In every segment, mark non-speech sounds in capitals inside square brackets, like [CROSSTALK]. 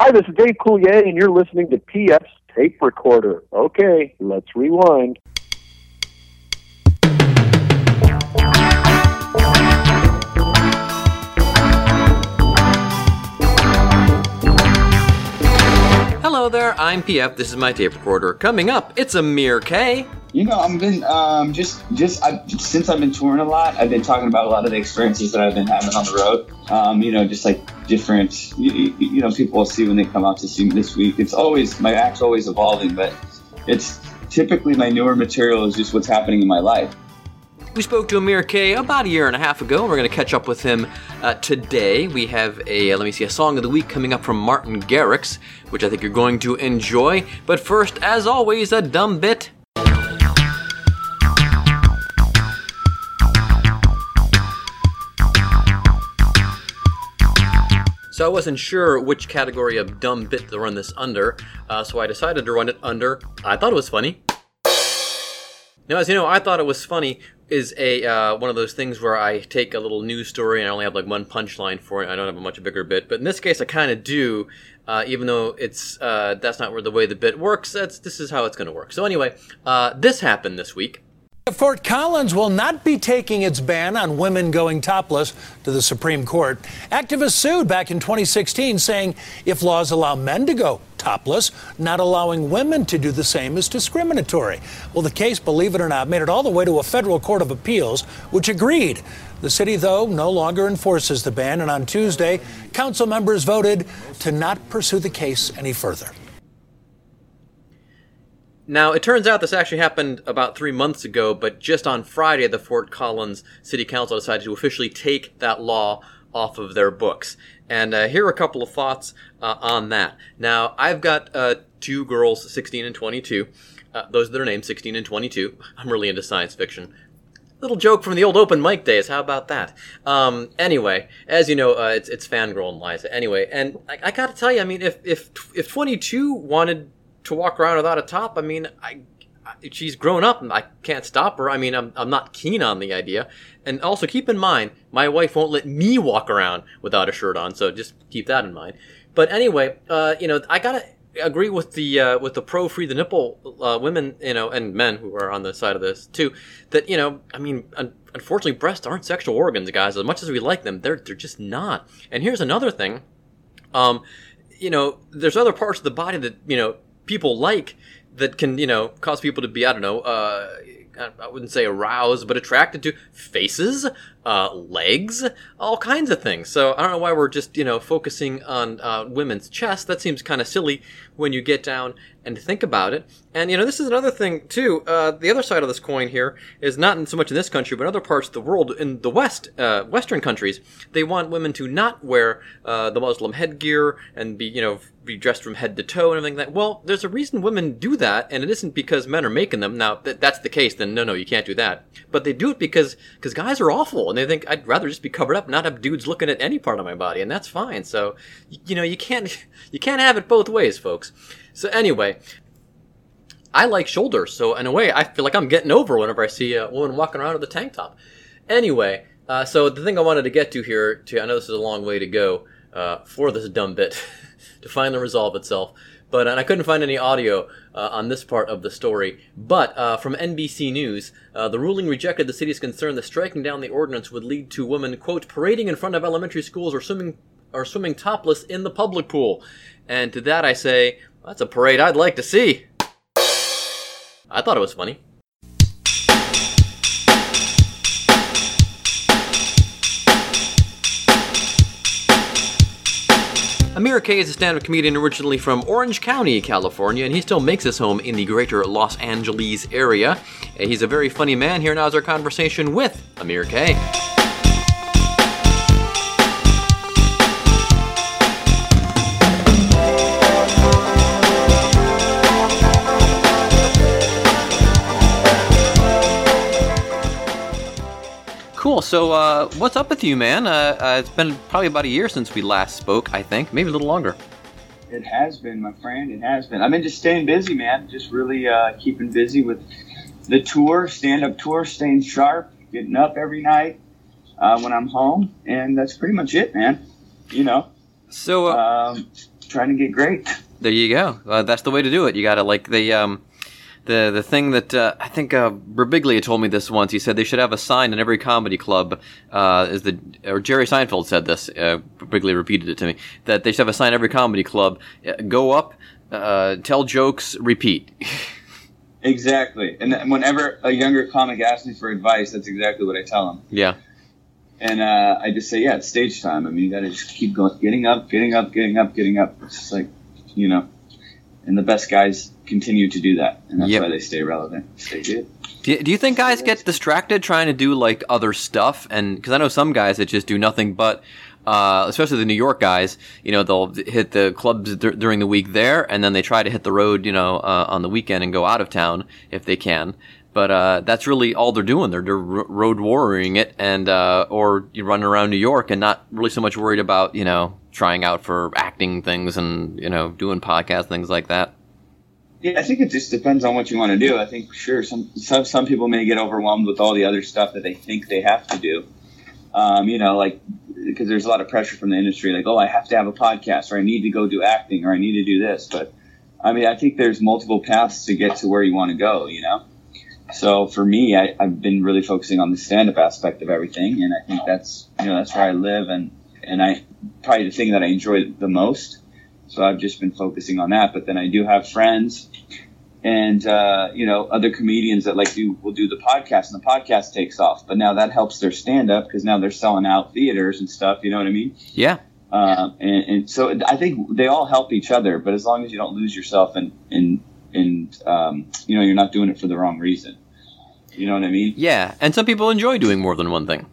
Hi, this is Dave Coulier, and you're listening to PF's Tape Recorder. Okay, let's rewind. Hello there, I'm PF. This is my tape recorder. Coming up, it's Amir K. You know, I've been um, just just I, since I've been touring a lot. I've been talking about a lot of the experiences that I've been having on the road. Um, you know, just like different. You, you know, people will see when they come out to see me this week. It's always my act's always evolving, but it's typically my newer material is just what's happening in my life. We spoke to Amir K about a year and a half ago. We're going to catch up with him uh, today. We have a, let me see, a song of the week coming up from Martin Garrix, which I think you're going to enjoy. But first, as always, a dumb bit. So I wasn't sure which category of dumb bit to run this under, uh, so I decided to run it under. I thought it was funny. Now, as you know, I thought it was funny is a uh, one of those things where I take a little news story and I only have like one punchline for it. I don't have a much bigger bit, but in this case, I kind of do. Uh, even though it's uh, that's not where the way the bit works. That's this is how it's going to work. So anyway, uh, this happened this week. Fort Collins will not be taking its ban on women going topless to the Supreme Court. Activists sued back in 2016 saying if laws allow men to go topless, not allowing women to do the same is discriminatory. Well, the case, believe it or not, made it all the way to a federal court of appeals, which agreed. The city, though, no longer enforces the ban, and on Tuesday, council members voted to not pursue the case any further. Now, it turns out this actually happened about three months ago, but just on Friday, the Fort Collins City Council decided to officially take that law off of their books. And uh, here are a couple of thoughts uh, on that. Now, I've got uh, two girls, 16 and 22. Uh, those are their names, 16 and 22. I'm really into science fiction. Little joke from the old open mic days. How about that? Um, anyway, as you know, uh, it's it's fangirl and Liza. Anyway, and I, I got to tell you, I mean, if if if 22 wanted to walk around without a top, I mean, I, I, she's grown up and I can't stop her. I mean, I'm, I'm not keen on the idea. And also keep in mind, my wife won't let me walk around without a shirt on, so just keep that in mind. But anyway, uh, you know, I gotta agree with the uh, with the pro free the nipple uh, women, you know, and men who are on the side of this too. That you know, I mean, un- unfortunately, breasts aren't sexual organs, guys. As much as we like them, they're they're just not. And here's another thing. Um, you know, there's other parts of the body that you know people like that can you know cause people to be I don't know uh, I wouldn't say aroused but attracted to faces, uh, legs, all kinds of things. So I don't know why we're just you know focusing on uh, women's chest. That seems kind of silly when you get down and think about it. And you know this is another thing too. Uh, the other side of this coin here is not in so much in this country, but other parts of the world, in the West, uh, Western countries, they want women to not wear uh, the Muslim headgear and be you know be dressed from head to toe and everything like that. Well, there's a reason women do that, and it isn't because men are making them. Now, that that's the case, then no, no, you can't do that. But they do it because because guys are awful, and they think I'd rather just be covered up, not have dudes looking at any part of my body, and that's fine. So, you know, you can't [LAUGHS] you can't have it both ways, folks. So anyway. I like shoulders, so in a way, I feel like I'm getting over whenever I see a woman walking around with a tank top. Anyway, uh, so the thing I wanted to get to here, to I know this is a long way to go uh, for this dumb bit, [LAUGHS] to finally resolve itself. But and I couldn't find any audio uh, on this part of the story. But uh, from NBC News, uh, the ruling rejected the city's concern that striking down the ordinance would lead to women quote parading in front of elementary schools or swimming or swimming topless in the public pool. And to that I say, that's a parade I'd like to see. I thought it was funny. Amir K is a stand-up comedian originally from Orange County, California, and he still makes his home in the greater Los Angeles area. He's a very funny man. Here now is our conversation with Amir K. So, uh, what's up with you, man? Uh, uh, it's been probably about a year since we last spoke. I think, maybe a little longer. It has been, my friend. It has been. I've been just staying busy, man. Just really uh, keeping busy with the tour, stand-up tour, staying sharp, getting up every night uh, when I'm home, and that's pretty much it, man. You know. So, uh, um, trying to get great. There you go. Uh, that's the way to do it. You got to like the um, the the thing that uh, I think uh, Birbiglia told me this once. He said they should have a sign in every comedy club. Uh, is the or Jerry Seinfeld said this? Uh, Birbiglia repeated it to me that they should have a sign in every comedy club. Uh, go up, uh, tell jokes, repeat. [LAUGHS] Exactly. And whenever a younger comic asks me for advice, that's exactly what I tell them. yeah, And uh, I just say, yeah, it's stage time. I mean, you got to just keep going, getting up, getting up, getting up, getting up. It's just like, you know, and the best guys continue to do that, and that's Yep. why they stay relevant, stay good. Do you, do you think guys get distracted trying to do like other stuff? And because I know some guys that just do nothing but, uh, especially the New York guys, you know, they'll hit the clubs dur- during the week there, and then they try to hit the road, you know, uh, on the weekend and go out of town if they can. But uh, that's really all they're doing. They're, they're road warrioring it, and uh, or you running around New York and not really so much worried about you know trying out for acting things and you know doing podcast things like that. Yeah, I think it just depends on what you want to do. I think sure some some some people may get overwhelmed with all the other stuff that they think they have to do. Um, you know, like because there's a lot of pressure from the industry, like oh, I have to have a podcast, or I need to go do acting, or I need to do this. But I mean, I think there's multiple paths to get to where you want to go. You know, so for me, I, I've been really focusing on the stand-up aspect of everything, and I think that's you know that's where I live, and and I probably the thing that I enjoy the most. So I've just been focusing on that. But then I do have friends and uh, you know other comedians that like do will do the podcast, and the podcast takes off. But now that helps their stand up because now they're selling out theaters and stuff. You know what I mean? Yeah, Uh, and, and so I think they all help each other. But as long as you don't lose yourself and and and um, you know you're not doing it for the wrong reason. You know what I mean? yeah. And some people enjoy doing more than one thing.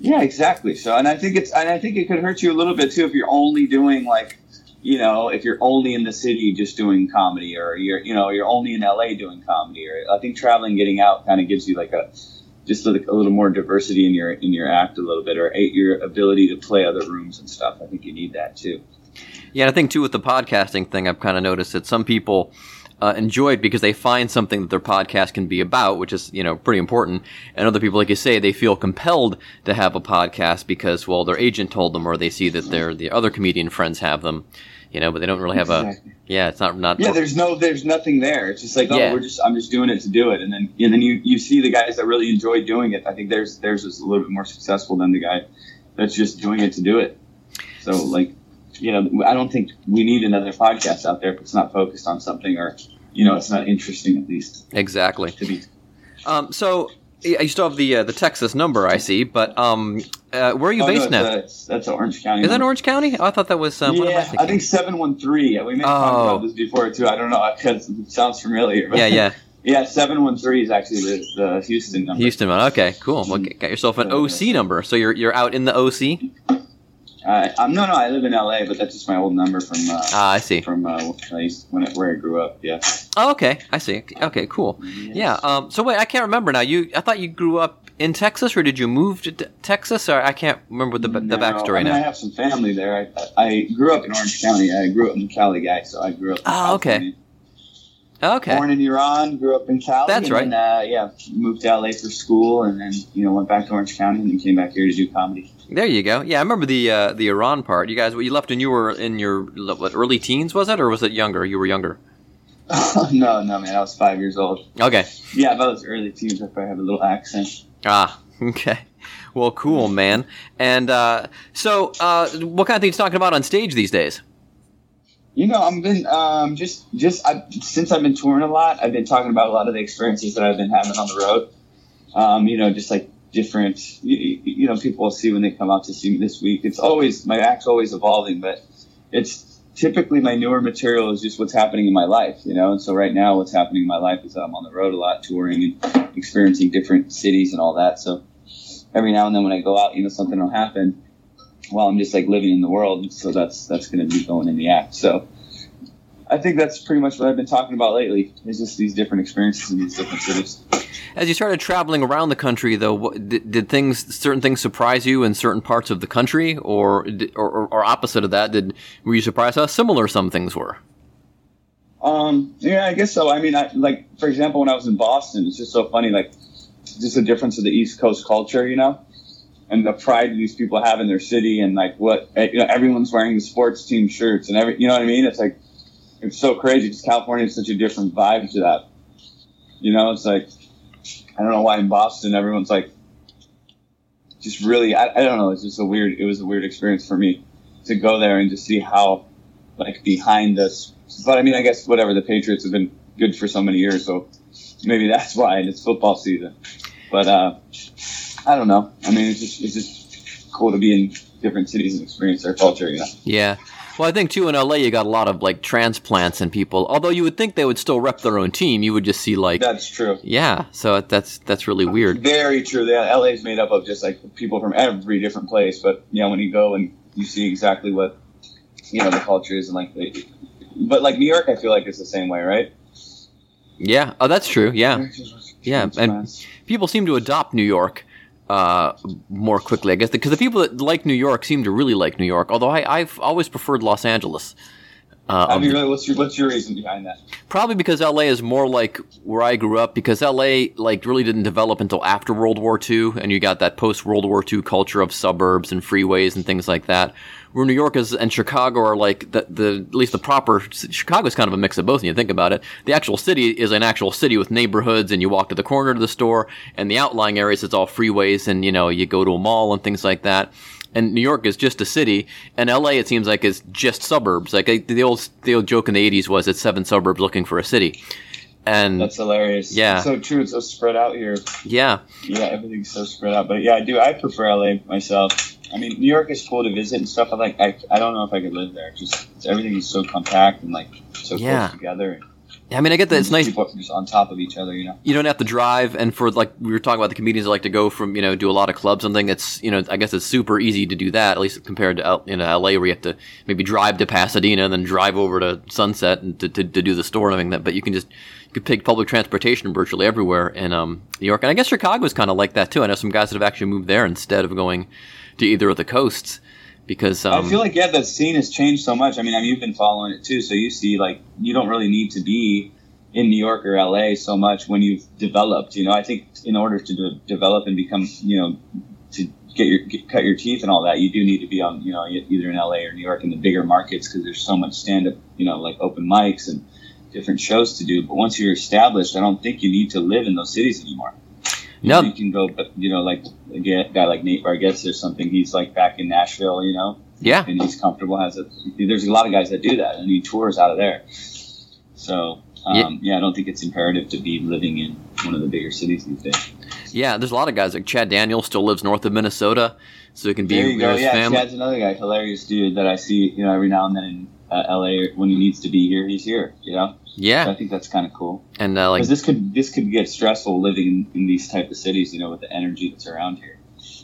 Yeah, exactly. So, and I think it's, and I think it could hurt you a little bit too if you're only doing like, you know, if you're only in the city just doing comedy, or you're, you know, you're only in LA doing comedy. Or I think traveling, getting out, kind of gives you like a, just a, a little more diversity in your in your act a little bit, or your ability to play other rooms and stuff. I think you need that too. Yeah, I think too with the podcasting thing, I've kind of noticed that some people uh, enjoy it because they find something that their podcast can be about, which is you know pretty important. And other people, like you say, they feel compelled to have a podcast because well, their agent told them, or they see that their the other comedian friends have them, you know, but they don't really have Exactly. a. Yeah, it's not not. Yeah, there's no, there's nothing there. It's just like, oh, Yeah. we're just, I'm just doing it to do it, and then, and then you, you see the guys that really enjoy doing it. I think theirs is a little bit more successful than the guy that's just doing it to do it. So, like, you know, I don't think we need another podcast out there if it's not focused on something, or, you know, it's not interesting at least exactly. to be. Um, so yeah, you still have the uh, the Texas number, I see, but um, uh, where are you Oh, based it's, now? it's- that's Orange County. Is that. Orange County? Oh, I thought that was. What am I yeah. I think seven one three. We may have talked Oh. about this before too. I don't know because it sounds familiar. but- yeah, yeah, [LAUGHS] yeah. Seven one three is actually the, the Houston number. Houston. Okay, cool. Well, got yourself an OC number. So you're you're out in the OC. Uh, I'm no, no. I live in LA, but that's just my old number from uh, Ah, I see. from uh, when I used, when I, where I grew up. Yeah. Oh, okay, I see. Okay, cool. Yeah. Um. So wait, I can't remember now. You, I thought you grew up in Texas, or did you move to Texas? Or I can't remember the the No, backstory I mean, I have some family there. I, I grew up in Orange County. I grew up in Cali, guy. So I grew up. In Oh. California. Okay. Born in Iran, grew up in Cali. That's and right. Then, uh, yeah, moved to LA for school, and then you know went back to Orange County, and then came back here to do comedy. There you go. Yeah, I remember the uh, the Iran part. You guys, what you left when you were in your what, early teens, was it, or was it younger? You were younger. [LAUGHS] no, no, man. I was five years old. Okay. Yeah, if I was early teens, I probably have a little accent. Ah. [LAUGHS] Okay. Well, cool, man. And uh, so, uh, what kind of things you talking about on stage these days? You know, I've been um, just just I, since I've been touring a lot. I've been talking about a lot of the experiences that I've been having on the road. Um, you know, just like different. You, you know, people will see when they come out to see me this week. It's always my act's always evolving, but it's typically my newer material is just what's happening in my life. You know, and so right now, what's happening in my life is that I'm on the road a lot, touring and experiencing different cities and all that. So every now and then when I go out, you know, something will happen while I'm just like living in the world. So that's that's going to be going in the act. So I think that's pretty much what I've been talking about lately. Is just these different experiences in these different cities. As you started traveling around the country, though, what, did, did things, certain things, surprise you in certain parts of the country, or or, or, or opposite of that? Did were you surprised how similar some things were? Um, yeah, I guess so. I mean, I, like for example, when I was in Boston, it's just so funny. Like just the difference of the East Coast culture, you know. And the pride these people have in their city and like what eh, you know everyone's wearing the sports team shirts and every you know what I mean? It's like it's so crazy because California is such a different vibe to that. You know it's like I don't know why in Boston everyone's like just really I, I don't know it's just a weird it was a weird experience for me to go there and to see how like behind us but I mean I guess whatever the Patriots have been good for so many years so maybe that's why and it's football season. But uh I don't know. I mean, it's just it's just cool to be in different cities and experience their culture. You know. Yeah. Well, I think too in LA you got a lot of like transplants and people. Although you would think they would still rep their own team, you would just see like that's true. Yeah, so that's that's really weird. Very true. Yeah, LA is made up of just like people from every different place. But yeah, when you go and you see exactly what you know the culture is and like, they, but like New York, I feel like it's the same way, right? Yeah. Oh, that's true. Yeah. Yeah, and people seem to adopt New York uh, more quickly, I guess, because the people that like New York seem to really like New York. Although I, have always preferred Los Angeles. Uh, I mean, really, what's your what's your reason behind that? Probably because LA is more like where I grew up. Because LA like really didn't develop until after World War II, and you got that post World War II culture of suburbs and freeways and things like that where New York is and Chicago are like the, the at least the proper Chicago is kind of a mix of both. When you think about it, the actual city is an actual city with neighborhoods, and you walk to the corner to the store, and the outlying areas it's all freeways, and you know you go to a mall and things like that. And New York is just a city, and LA it seems like is just suburbs. Like the old the old joke in the '80s was it's seven suburbs looking for a city. And that's hilarious. Yeah, it's so true. It's so spread out here. Yeah, yeah, everything's so spread out. But yeah, I do. I prefer LA myself. I mean, New York is cool to visit and stuff. I like. I, I don't know if I could live there. Just everything is so compact and like so yeah. close together. Yeah, I mean, I get that it's nice. People just on top of each other, you know. You don't have to drive, and for like we were talking about the comedians that like to go from you know do a lot of clubs. and Something it's you know I guess it's super easy to do that at least compared to L, you know LA where you have to maybe drive to Pasadena and then drive over to Sunset and to, to, to do the store and everything that. But you can just you could take public transportation virtually everywhere in um, New York, and I guess Chicago is kind of like that too. I know some guys that have actually moved there instead of going to either of the coasts because um, I feel like yeah, the scene has changed so much. I mean, I mean, you've been following it too, so you see like you don't really need to be in New York or LA so much when you've developed. You know, I think in order to de- develop and become, you know, to get your get, cut your teeth and all that, you do need to be on, you know, either in LA or New York in the bigger markets because there's so much stand up, you know, like open mics and different shows to do. But once you're established, I don't think you need to live in those cities anymore. No, you can go, but you know, like a guy like Nate Bargatze or something. He's like back in Nashville, you know. Yeah. And he's comfortable. Has a there's a lot of guys that do that, and he tours out of there. So um, yeah. yeah. I don't think it's imperative to be living in one of the bigger cities these days. Yeah, there's a lot of guys like Chad Daniels still lives north of Minnesota, so it can be there you go. yeah, family. Chad's another guy, hilarious dude that I see, you know, every now and then in uh, LA when he needs to be here, he's here. You know. Yeah, so I think that's kind of cool. And uh, like this could this could get stressful living in, in these type of cities, you know, with the energy that's around here.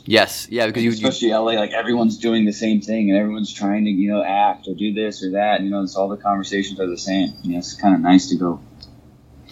Yes, yeah, because you especially you, LA, like everyone's doing the same thing and everyone's trying to you know act or do this or that. And, you know, it's all the conversations are the same. You know, it's kind of nice to go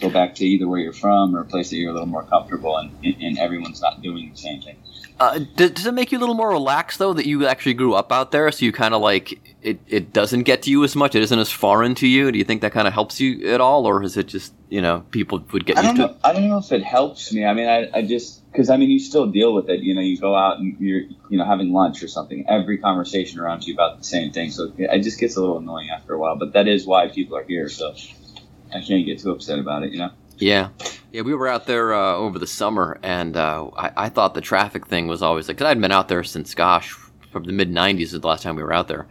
go back to either where you're from or a place that you're a little more comfortable and, and everyone's not doing the same thing. Uh, does, does, it make you a little more relaxed though that you actually grew up out there, so you kind of like it? It doesn't get to you as much. It isn't as foreign to you. Do you think that kind of helps you at all, or is it just you know people would get? I don't know. It? I don't know if it helps me. I mean, I, I just because I mean you still deal with it. You know, you go out and you're you know having lunch or something. Every conversation around you about the same thing. So it just gets a little annoying after a while. But that is why people are here. So I can't get too upset about it. You know. Yeah. Yeah, we were out there uh, over the summer, and uh, I, I, thought the traffic thing was always like, because I'd been out there since, gosh, from the mid 90s is the last time we were out there.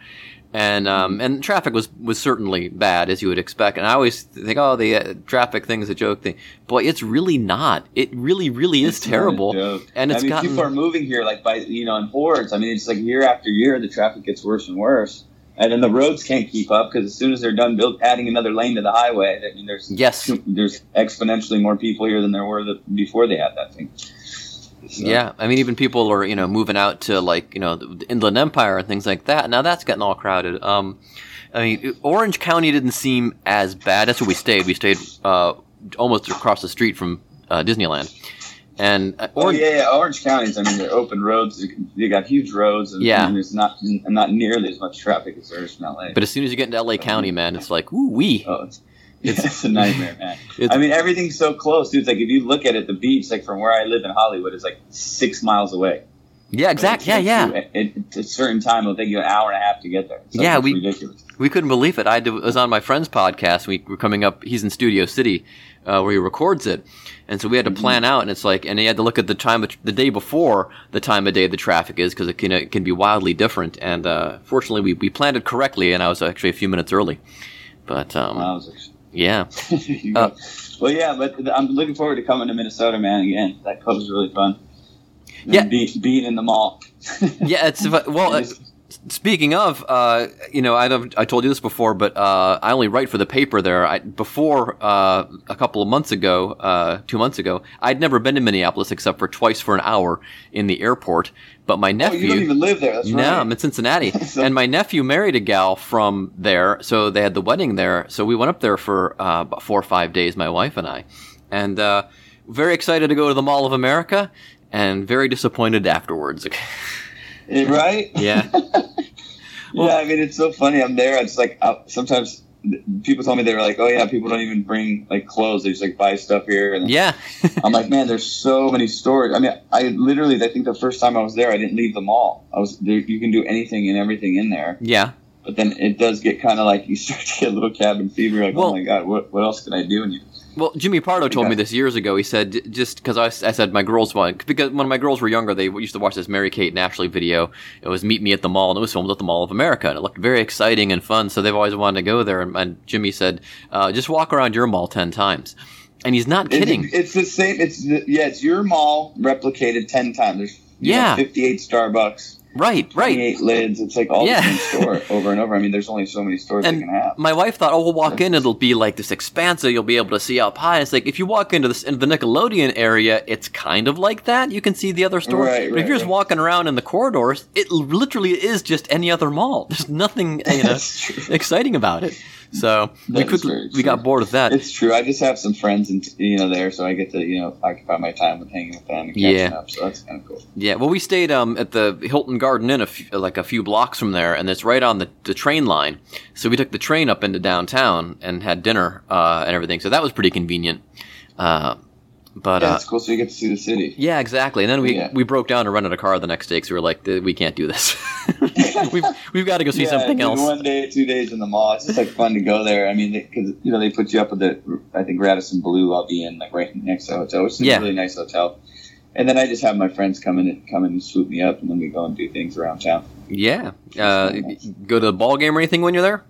And um, and traffic was, was certainly bad, as you would expect. And I always think, oh, the uh, traffic thing is a joke thing. Boy, it's really not. It really, really is it's terrible. And it's I mean, gotten... people are moving here like by you know in hordes. I mean, it's like year after year, the traffic gets worse and worse and then the roads can't keep up because as soon as they're done build, adding another lane to the highway, I mean, there's yes, there's exponentially more people here than there were the, before they had that thing. So. Yeah, I mean, even people are you know moving out to like you know the Inland Empire and things like that. Now that's getting all crowded. Um, I mean, Orange County didn't seem as bad. That's where we stayed. We stayed uh, almost across the street from uh, Disneyland. And uh, oh yeah, yeah, Orange counties. I mean, they're open roads. They got huge roads, and, yeah. and there's not not nearly as much traffic as there is in LA. But as soon as you get into LA County, man, it's like ooh wee. Oh, it's, it's, [LAUGHS] it's a nightmare, man. I mean, everything's so close, dude. It's like if you look at it, the beach, like from where I live in Hollywood, is like six miles away. Yeah, exactly. Yeah, yeah. At a certain time, it'll take you an hour and a half to get there. So Yeah, we- ridiculous. We couldn't believe it. I had to- was on my friend's podcast. We were coming up. He's in Studio City, uh, where he records it, and so we had to plan out. And it's like, and he had to look at the time of, the day before the time of day the traffic is because it can it can be wildly different. And uh, fortunately, we we planned it correctly, and I was actually a few minutes early. But um, Wowzers. yeah, [LAUGHS] Uh, well, yeah, but I'm looking forward to coming to Minnesota, man. Again, that club is really fun. Yeah. be, being in the mall. [LAUGHS] yeah. It's well. Uh, Speaking of, uh, you know, I I told you this before, but uh, I only write for the paper there. I, before uh, a couple of months ago, uh, two months ago, I'd never been to Minneapolis except for twice for an hour in the airport. But my oh, nephew, you don't even live there. That's no, right. I'm in Cincinnati, [LAUGHS] So- and my nephew married a gal from there, so they had the wedding there. So we went up there for uh, about four or five days, my wife and I, and uh, very excited to go to the Mall of America, and very disappointed afterwards. [LAUGHS] Eh, right? yeah, [LAUGHS] yeah, I mean, it's so funny. I'm there. It's like uh, sometimes people tell me they were like, "Oh yeah, people don't even bring like clothes. They just like buy stuff here." And yeah. I'm like, man, there's so many stores. I mean, I literally, I think the first time I was there, I didn't leave the mall. I was there. You can do anything and everything in there. Yeah. But then it does get kind of like you start to get a little cabin fever. Like, Well- oh my god, what what else can I do? And you, Well, Jimmy Pardo told me this years ago. He said just because I said my girls want because when my girls were younger, they used to watch this Mary Kate and Ashley video. It was Meet Me at the Mall, and it was filmed at the Mall of America, and it looked very exciting and fun. So they've always wanted to go there. And, and Jimmy said, uh, just walk around your mall ten times, and he's not kidding. It's, it's the same. It's the, yeah, it's your mall replicated ten times. There's Yeah. know, 58 Starbucks, right, right. 28 lids. It's like all Yeah. the same [LAUGHS] store over and over. I mean, there's only so many stores And they can have. my wife thought, oh, we'll walk in, it'll be like this expansive. You'll be able to see up high. It's like if you walk into, this, into the Nickelodeon area, it's kind of like that. You can see the other stores. Right, but if you're just right. walking around in the corridors, it literally is just any other mall. There's nothing you [LAUGHS] know, exciting about it. So we quickly we got bored with that. It's true. I just have some friends and you know there, so I get to you know occupy my time with hanging with them and catching Yeah. up. So that's kind of cool. Yeah, well, we stayed um, at the Hilton Garden Inn, a f- like a few blocks from there, and it's right on the, the train line. So we took the train up into downtown and had dinner uh, and everything. So that was pretty convenient. Uh, but Yeah, uh, it's cool. So you get to see the city. yeah, exactly. And then we Yeah. we broke down and rented a car the next day because we were like, we can't do this. [LAUGHS] we've we've got to go see yeah, something else. One day, two days in the mall. It's just like fun to go there. I mean, because you know they put you up at the I think Radisson Blu. I'll be in like right next to the hotel. It's a Yeah. really nice hotel. And then I just have my friends come in and come in and swoop me up, and then we go and do things around town. Yeah. Uh, nice. go to the ball game or anything when you're there?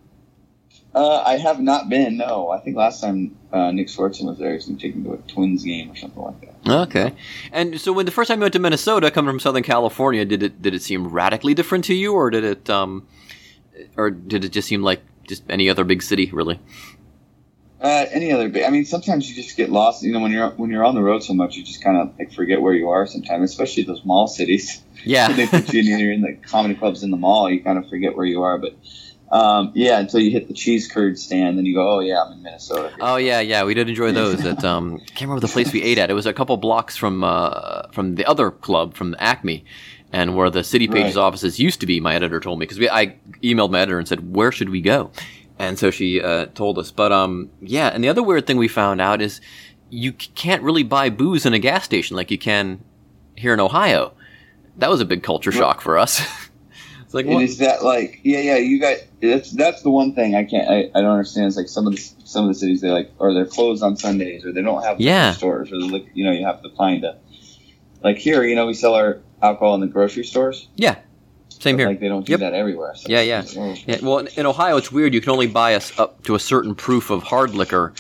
Uh, I have not been. No, I think last time uh, Nick Swardson was there, he was going to take me to a Twins game or something like that. Okay. And so when the first time you went to Minnesota, coming from Southern California, did it did it seem radically different to you, or did it um, or did it just seem like just any other big city, really? Uh, any other? ba- I mean, sometimes you just get lost. You know, when you're when you're on the road so much, you just kind of like forget where you are. Sometimes, especially those mall cities. Yeah. [LAUGHS] they put you in you're in the comedy clubs in the mall. You kind of forget where you are. But um, yeah, until you hit the cheese curd stand, then you go, oh yeah, I'm in Minnesota. Oh yeah, yeah, we did enjoy those. At um, [LAUGHS] can't remember the place we ate at. It was a couple blocks from uh, from the other club from Acme, and where the City Pages Right. offices used to be. My editor told me because I emailed my editor and said, "Where should we go?" And so she uh, told us. But um, yeah, and the other weird thing we found out is you c- can't really buy booze in a gas station like you can here in Ohio. That was a big culture shock for us. [LAUGHS] it's like, And what? is that like, yeah, yeah, you got that's that's the one thing I can't I, I don't understand. It's like some of the some of the cities they like or they're closed on Sundays or they don't have Yeah. stores or the lic- you know you have to find a like here you know we sell our alcohol in the grocery stores. yeah, same but, here. Like they don't do Yep. that everywhere. So Yeah, yeah. like, oh. Yeah, well, in Ohio, it's weird. You can only buy us up to a certain proof of hard liquor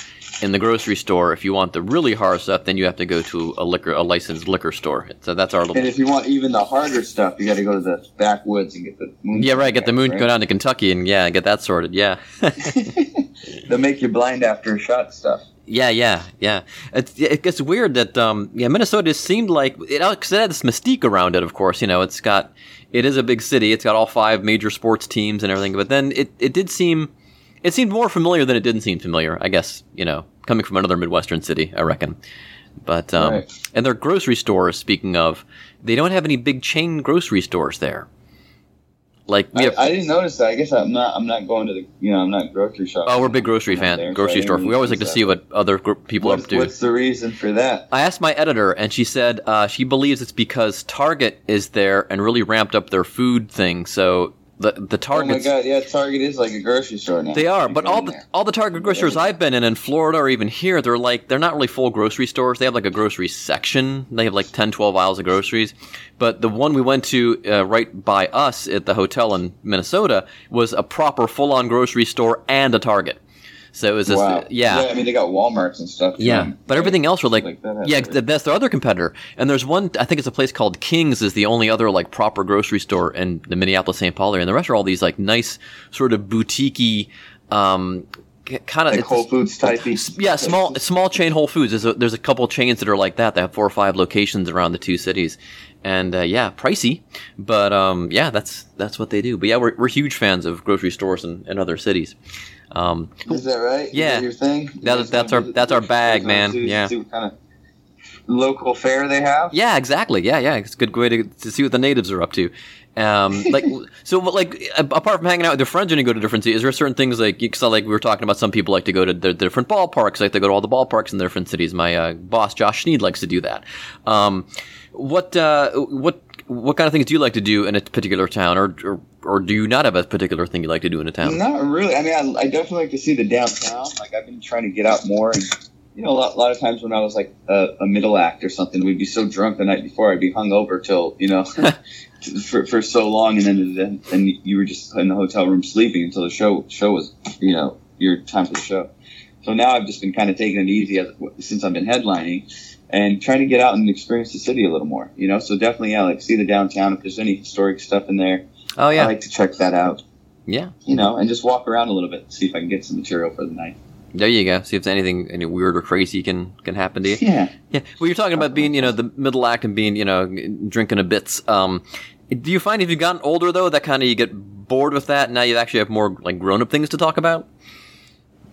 in the grocery store. If you want the really hard stuff, then you have to go to a liquor, a licensed liquor store. So that's our little. And if you want even the harder stuff, you got to go to the backwoods and get the moon. Yeah, right. Get the moon, right? go down to Kentucky, and yeah, get that sorted. Yeah, [LAUGHS] [LAUGHS] They'll make you blind after a shot stuff. yeah, yeah, yeah. It's, it gets weird that um, yeah, Minnesota just seemed like it, cause it had this mystique around it. Of course, you know, it's got it is a big city. It's got all five major sports teams and everything. But then it it did seem it seemed more familiar than it didn't seem familiar. I guess you know, coming from another midwestern city, I reckon. But um, Right. and their grocery stores. Speaking of, they don't have any big chain grocery stores there. Like we I, have. I didn't notice that. I guess I'm not. I'm not going to the. You know, I'm not grocery shopping. Oh, we're big grocery fan, there, grocery didn't store. We always like to see what other gr- people are What's, up to. what's the reason for that? I asked my editor, and she said uh, she believes it's because Target is there and really ramped up their food thing. So the the Oh my god! Yeah, Target is like a grocery store now. they are, but all the there. all the Target grocery stores I've been in in Florida or even here, they're like they're not really full grocery stores. They have like a grocery section. They have like 10, 12 aisles of groceries. But the one we went to uh, right by us at the hotel in Minnesota was a proper full on grocery store and a Target. So it was just Wow. yeah. I mean, they got WalMarts and stuff. too. Yeah, but everything else were like, Like that yeah, that's their other competitor. And there's one, I think it's a place called King's, is the only other like proper grocery store in the Minneapolis St. Paul area. And the rest are all these like nice sort of boutiquey, um, kind of Like Whole Foods type. yeah, small small chain Whole Foods. There's a, there's a couple chains that are like that. They have four or five locations around the two cities, and uh, yeah, pricey, but um, yeah, that's that's what they do. But yeah, we're, we're huge fans of grocery stores in, in other cities. Um, Is that right? Is Yeah. that your thing? That- that's our- that's our bag, man. Yeah. Kind of local fair they have. Yeah, exactly. Yeah, yeah. It's a good way to, to see what the natives are up to. Um, [LAUGHS] like, so, like, apart from hanging out with your friends when you go to different cities, is there certain things like, because like we were talking about, some people like to go to the, the different ballparks, like they go to all the ballparks in the different cities. My uh, boss, Josh Schneed, likes to do that. Um, what, uh, what, what kind of things do you like to do in a particular town, or, or, or do you not have a particular thing you like to do in a town? Not really. I mean, I, I definitely like to see the downtown. Like I've been trying to get out more, and you know, a lot, a lot of times when I was like a, a middle act or something, we'd be so drunk the night before, I'd be hungover till you know, [LAUGHS] for, for so long, and then then then you were just in the hotel room sleeping until the show show was you know your time for the show. So now I've just been kind of taking it easy as, since I've been headlining. And trying to get out and experience the city a little more, you know. So definitely, yeah, like see the downtown. If there's any historic stuff in there, Oh, yeah, I like to check that out Yeah. you know, and just walk around a little bit, see if I can get some material for the night. There you go. See if there's anything, any weird or crazy can, can happen to you. Yeah. Yeah. Well, you're talking about being, you know, the middle act and being, you know, drinking a bits. Um, do you find if you've gotten older though that kind of you get bored with that? And now you actually have more like grown up things to talk about.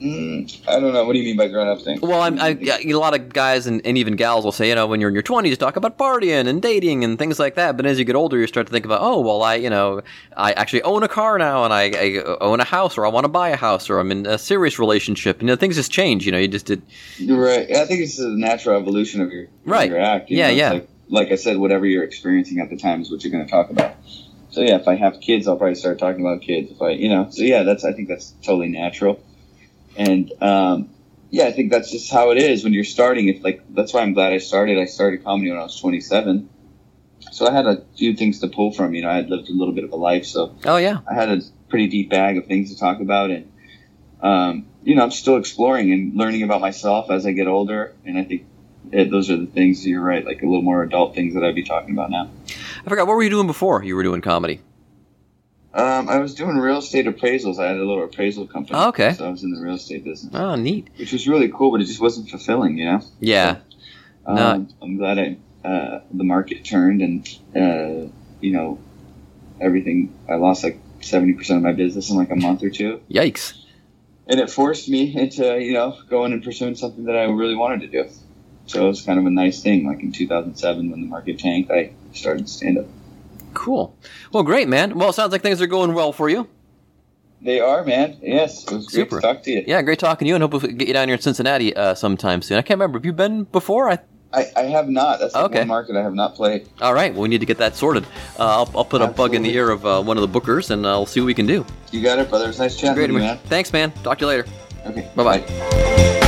Mm, I don't know. What do you mean by grown up thing? Well, I'm, I, a lot of guys and, and even gals will say, you know, when you're in your 20s, talk about partying and dating and things like that. But as you get older, you start to think about, oh, well, I, you know, I actually own a car now and I, I own a house or I want to buy a house or I'm in a serious relationship. You know, things just change. You know, you just did. Right. I think it's a natural evolution of your, of Right. your act. you Yeah, know? Yeah. Like, like I said, whatever you're experiencing at the time is what you're going to talk about. So yeah, if I have kids, I'll probably start talking about kids. If I, you know, so yeah, that's I think that's totally natural. And um, yeah, I think that's just how it is when you're starting. If like that's why I'm glad I started. I started comedy when I was 27, so I had a few things to pull from. You know, I had lived a little bit of a life, so Oh, yeah. I had a pretty deep bag of things to talk about, and um, you know, I'm still exploring and learning about myself as I get older. And I think it, those are the things. You're right, like a little more adult things that I'd be talking about now. I forgot. What were you doing before you were doing comedy? Um, I was doing real estate appraisals. I had a little appraisal company. Oh, okay. So I was in the real estate business, Oh, neat. which was really cool, but it just wasn't fulfilling. You know. Yeah. Um, No. I'm glad I, uh, the market turned and, uh, you know, everything. I lost like 70% of my business in like a month or two. Yikes. And it forced me into, you know, going and pursuing something that I really wanted to do. So it was kind of a nice thing. Like in 2007, when the market tanked, I started stand up. Cool. Well, great, man. Well, it sounds like things are going well for you. They are, man. Yes. It was great Super. to talk to you. Yeah, great talking to you, and hope we get you down here in Cincinnati uh, sometime soon. I can't remember. Have you been before? I, I, I have not. That's the Okay. one market I have not played. all right. Well, we need to get that sorted. Uh, I'll, I'll put a bug in the ear of uh, one of the bookers, and I'll see what we can do. You got it, brother. It was nice chatting Great, with you, man. Thanks, man. Talk to you later. Okay. Bye bye.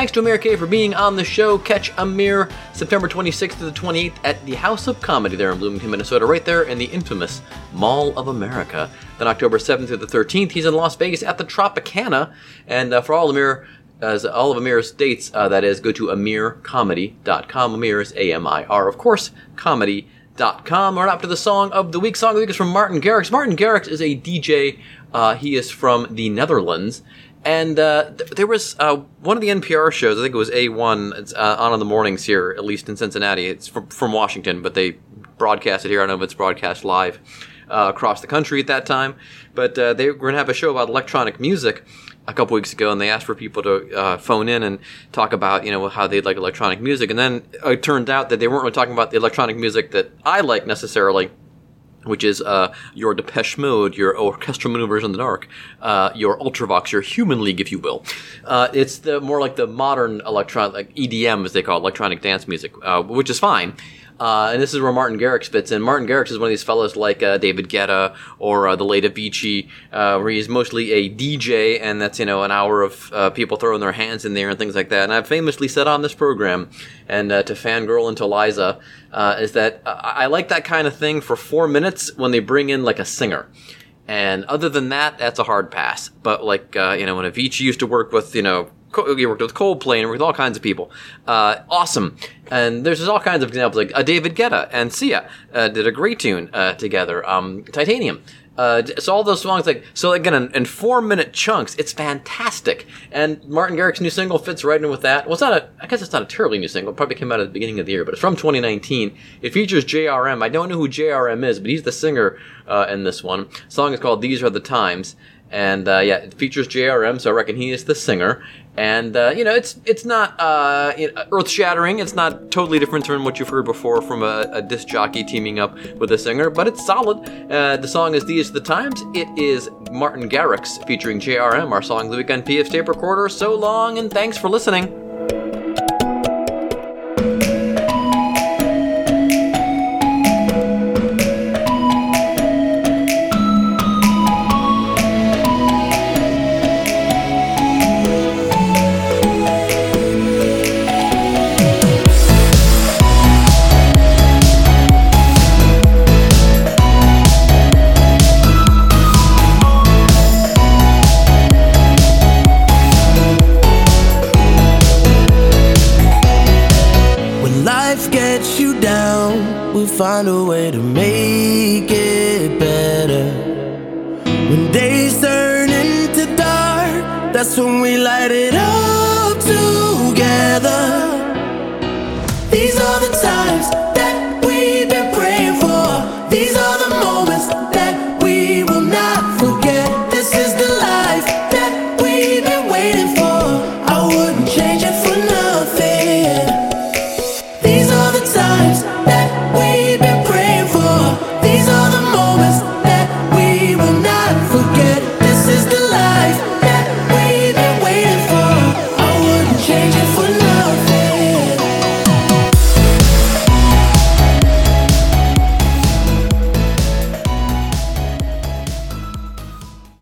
Thanks to Amir K for being on the show. Catch Amir September 26th to the 28th at the House of Comedy there in Bloomington, Minnesota, right there in the infamous Mall of America. Then October 7th to the 13th, he's in Las Vegas at the Tropicana. And uh, for all Amir, as all of Amir's dates, uh, that is, go to amircomedy.com. Amir is A-M-I-R, of course, comedy.com. We're up to the song of the week. Song of the week is from Martin Garrix. Martin Garrix is a DJ. Uh, he is from the Netherlands. And uh, th- there was uh, one of the NPR shows, I think it was A1, it's uh, on in the mornings here, at least in Cincinnati. It's from, from Washington, but they broadcast it here. I don't know if it's broadcast live uh, across the country at that time. But uh, they were going to have a show about electronic music. a couple weeks ago, and they asked for people to uh, phone in and talk about you know how they like electronic music, and then it turned out that they weren't really talking about the electronic music that I like necessarily which is uh, your Depeche Mode, your Orchestral Maneuvers in the Dark, uh, your Ultravox, your Human League, if you will. Uh, it's the more like the modern electronic, like EDM, as they call it, electronic dance music, uh, which is fine. Uh, and this is where Martin Garrix fits in. Martin Garrix is one of these fellows like uh, David Guetta or uh, the late Avicii, uh, where he's mostly a DJ, and that's you know an hour of uh, people throwing their hands in there and things like that. And I've famously said on this program, and uh, to fangirl and to Liza, is that I like that kind of thing for four minutes when they bring in like a singer. And other than that, that's a hard pass. But like you know, when Avicii used to work with you know he worked with Coldplay and with all kinds of people. Uh, awesome. And there's just all kinds of examples. Like uh, David Guetta and Sia uh, did a great tune uh, together. Um, Titanium. Uh, so all those songs, like so, again, in, in, four minute chunks, it's fantastic. And Martin Garrix's new single fits right in with that. Well, it's not a, I guess it's not a terribly new single. It probably came out at the beginning of the year, but it's from 2019. It features JRM. I don't know who JRM is, but he's the singer uh, in this one. The song is called "These Are the Times." And uh, yeah, it features JRM, so I reckon he is the singer. And uh, you know, it's it's not uh, earth shattering. It's not totally different from what you've heard before from a, a disc jockey teaming up with a singer, but it's solid. Uh, the song is "These Are the Times." It is Martin Garrix featuring JRM. Our song of the weekend, PF tape recorder. So long, and thanks for listening. Find a way to make it better. When days turn into dark, that's when we light it up together.